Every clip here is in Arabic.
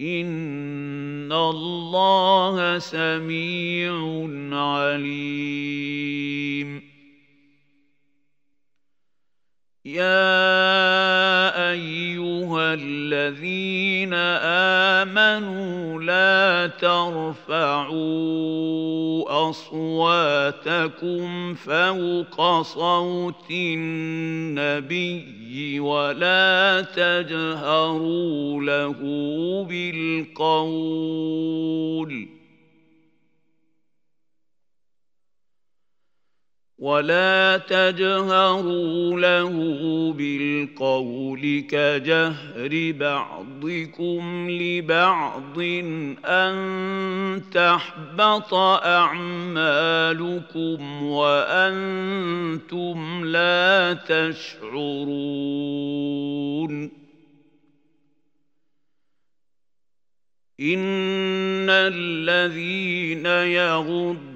ان الله سميع عليم يا الذين آمنوا لا ترفعوا أصواتكم فوق صوت النبي ولا تجهروا له بالقول ولا تجهروا له بالقول كجهر بعضكم لبعض ان تحبط اعمالكم وأنتم لا تشعرون ان الذين يغضون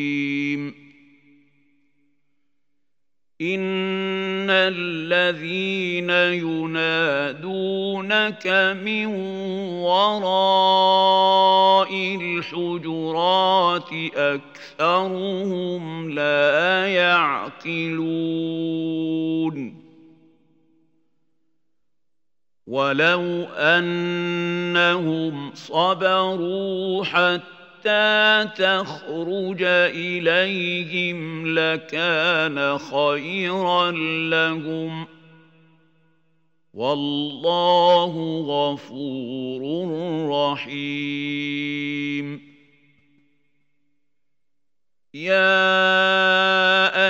ان الذين ينادونك من وراء الحجرات اكثرهم لا يعقلون ولو انهم صبروا حتى حتى تخرج إليهم لكان خيرا لهم. والله غفور رحيم. يا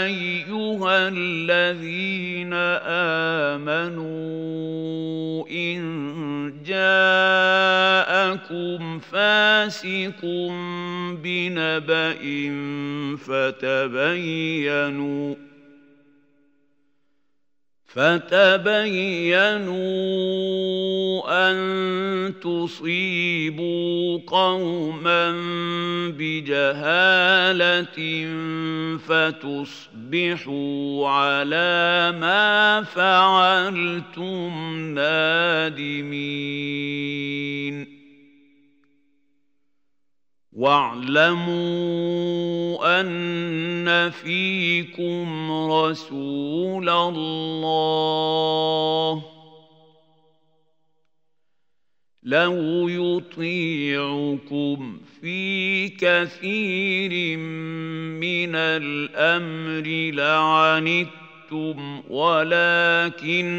أيها الذين آمنوا إن جاءكم فاسق بنبأ فتبينوا فتبينوا ان تصيبوا قوما بجهاله فتصبحوا على ما فعلتم نادمين واعلموا أن فيكم رسول الله. لو يطيعكم في كثير من الأمر لعنتم ولكن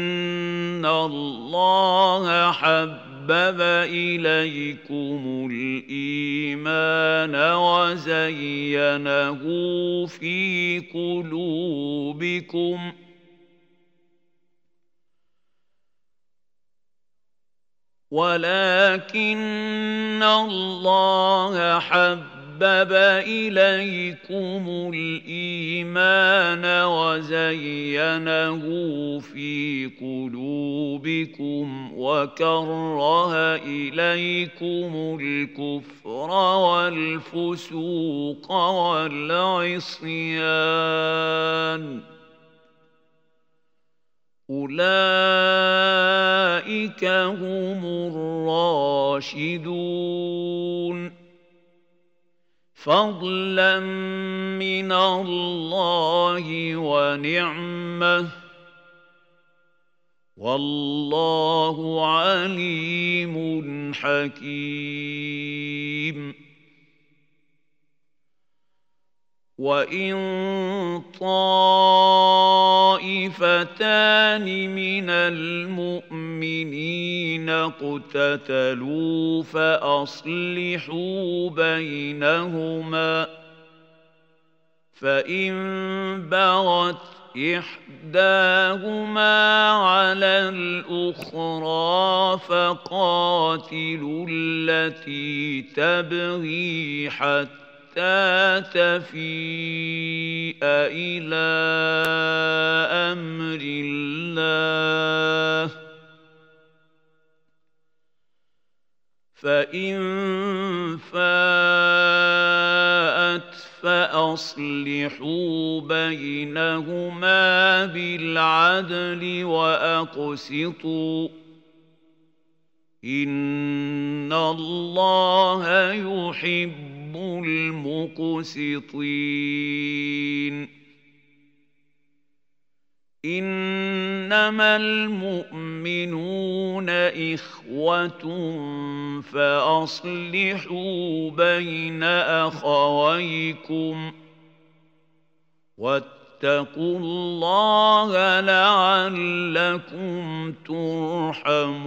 الله حب حبب إليكم الإيمان وزينه في قلوبكم. ولكن الله حب حبب إليكم الإيمان وزينه في قلوبكم وكره إليكم الكفر والفسوق والعصيان أولئك هم الراشدون فضلا من الله ونعمه والله عليم حكيم وان طائفتان من المؤمنين اقتتلوا فاصلحوا بينهما فان بغت احداهما على الاخرى فقاتلوا التي تبغي حتى تفيء إلى أمر الله. فإن فاءت فأصلحوا بينهما بالعدل وأقسطوا. إن الله يحب المقسطين. إنما المؤمنون إخوة فأصلحوا بين أخويكم واتقوا الله لعلكم ترحمون.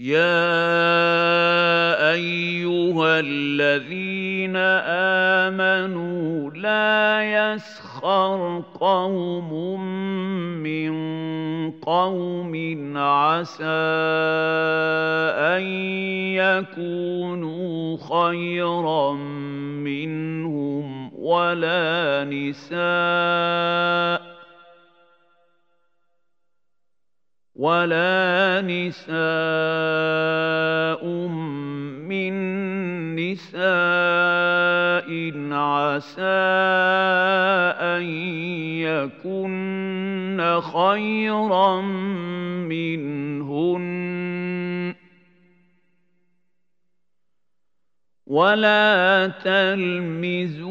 يا ايها الذين امنوا لا يسخر قوم من قوم عسى ان يكونوا خيرا منهم ولا نساء ولا نساء من نساء عسى أن يكن خيرا منهن. ولا تلمزوا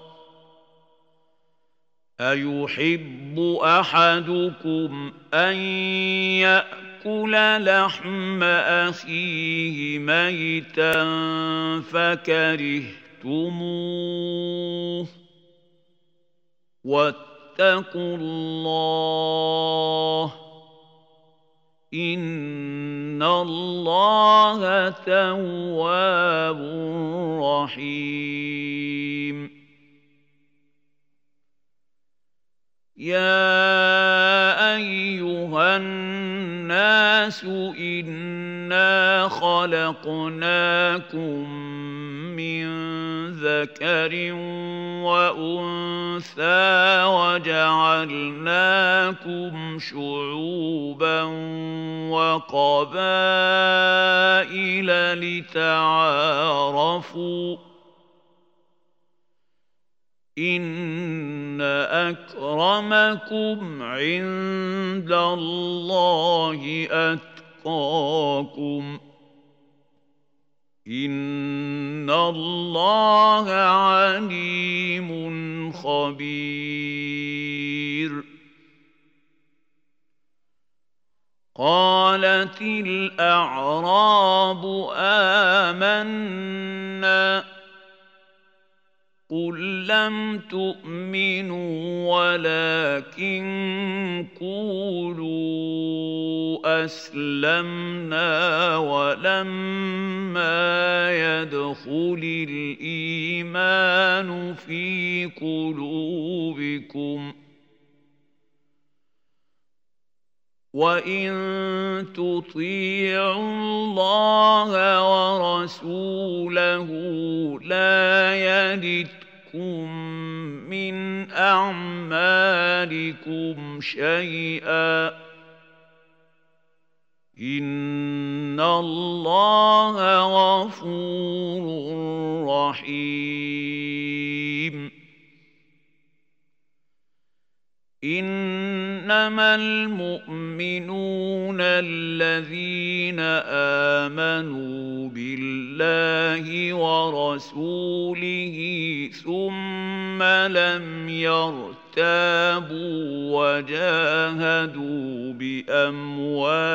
أيحب أحدكم أن يأكل لحم أخيه ميتا فكرهتموه؟ واتقوا الله إن الله تواب رحيم. يا ايها الناس انا خلقناكم من ذكر وانثى وجعلناكم شعوبا وقبائل لتعارفوا ان اكرمكم عند الله اتقاكم ان الله عليم خبير. قالت الاعراب امنا قل لم تؤمنوا ولكن قولوا اسلمنا ولما يدخل الايمان في قلوبكم وان تطيعوا الله ورسوله لا يلدكم من اعمالكم شيئا ان الله غفور رحيم انما المؤمنون الذين امنوا بالله ورسوله ثم لم يرتابوا وجاهدوا باموالهم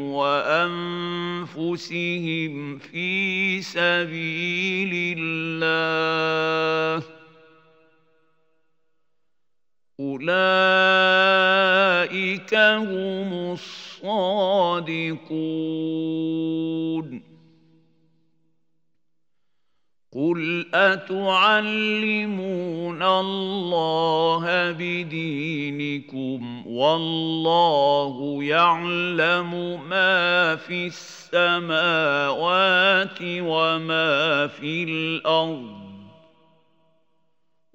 وانفسهم في سبيل الله أولئك هم الصادقون. قل أتعلمون الله بدينكم والله يعلم ما في السماوات وما في الأرض.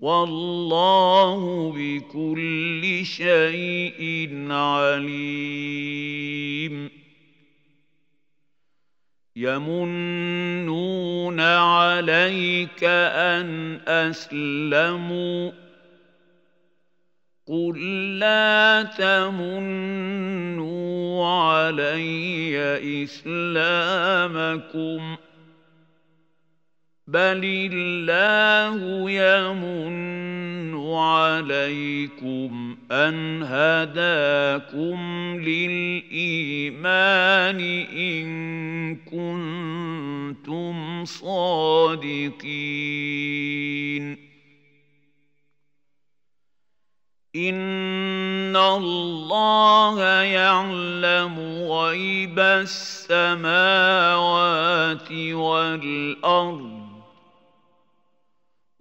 والله بكل شيء عليم. يمنون عليك أن أسلموا. قل لا تمنوا علي إسلامكم. بل الله يمن عليكم ان هداكم للايمان ان كنتم صادقين ان الله يعلم غيب السماوات والارض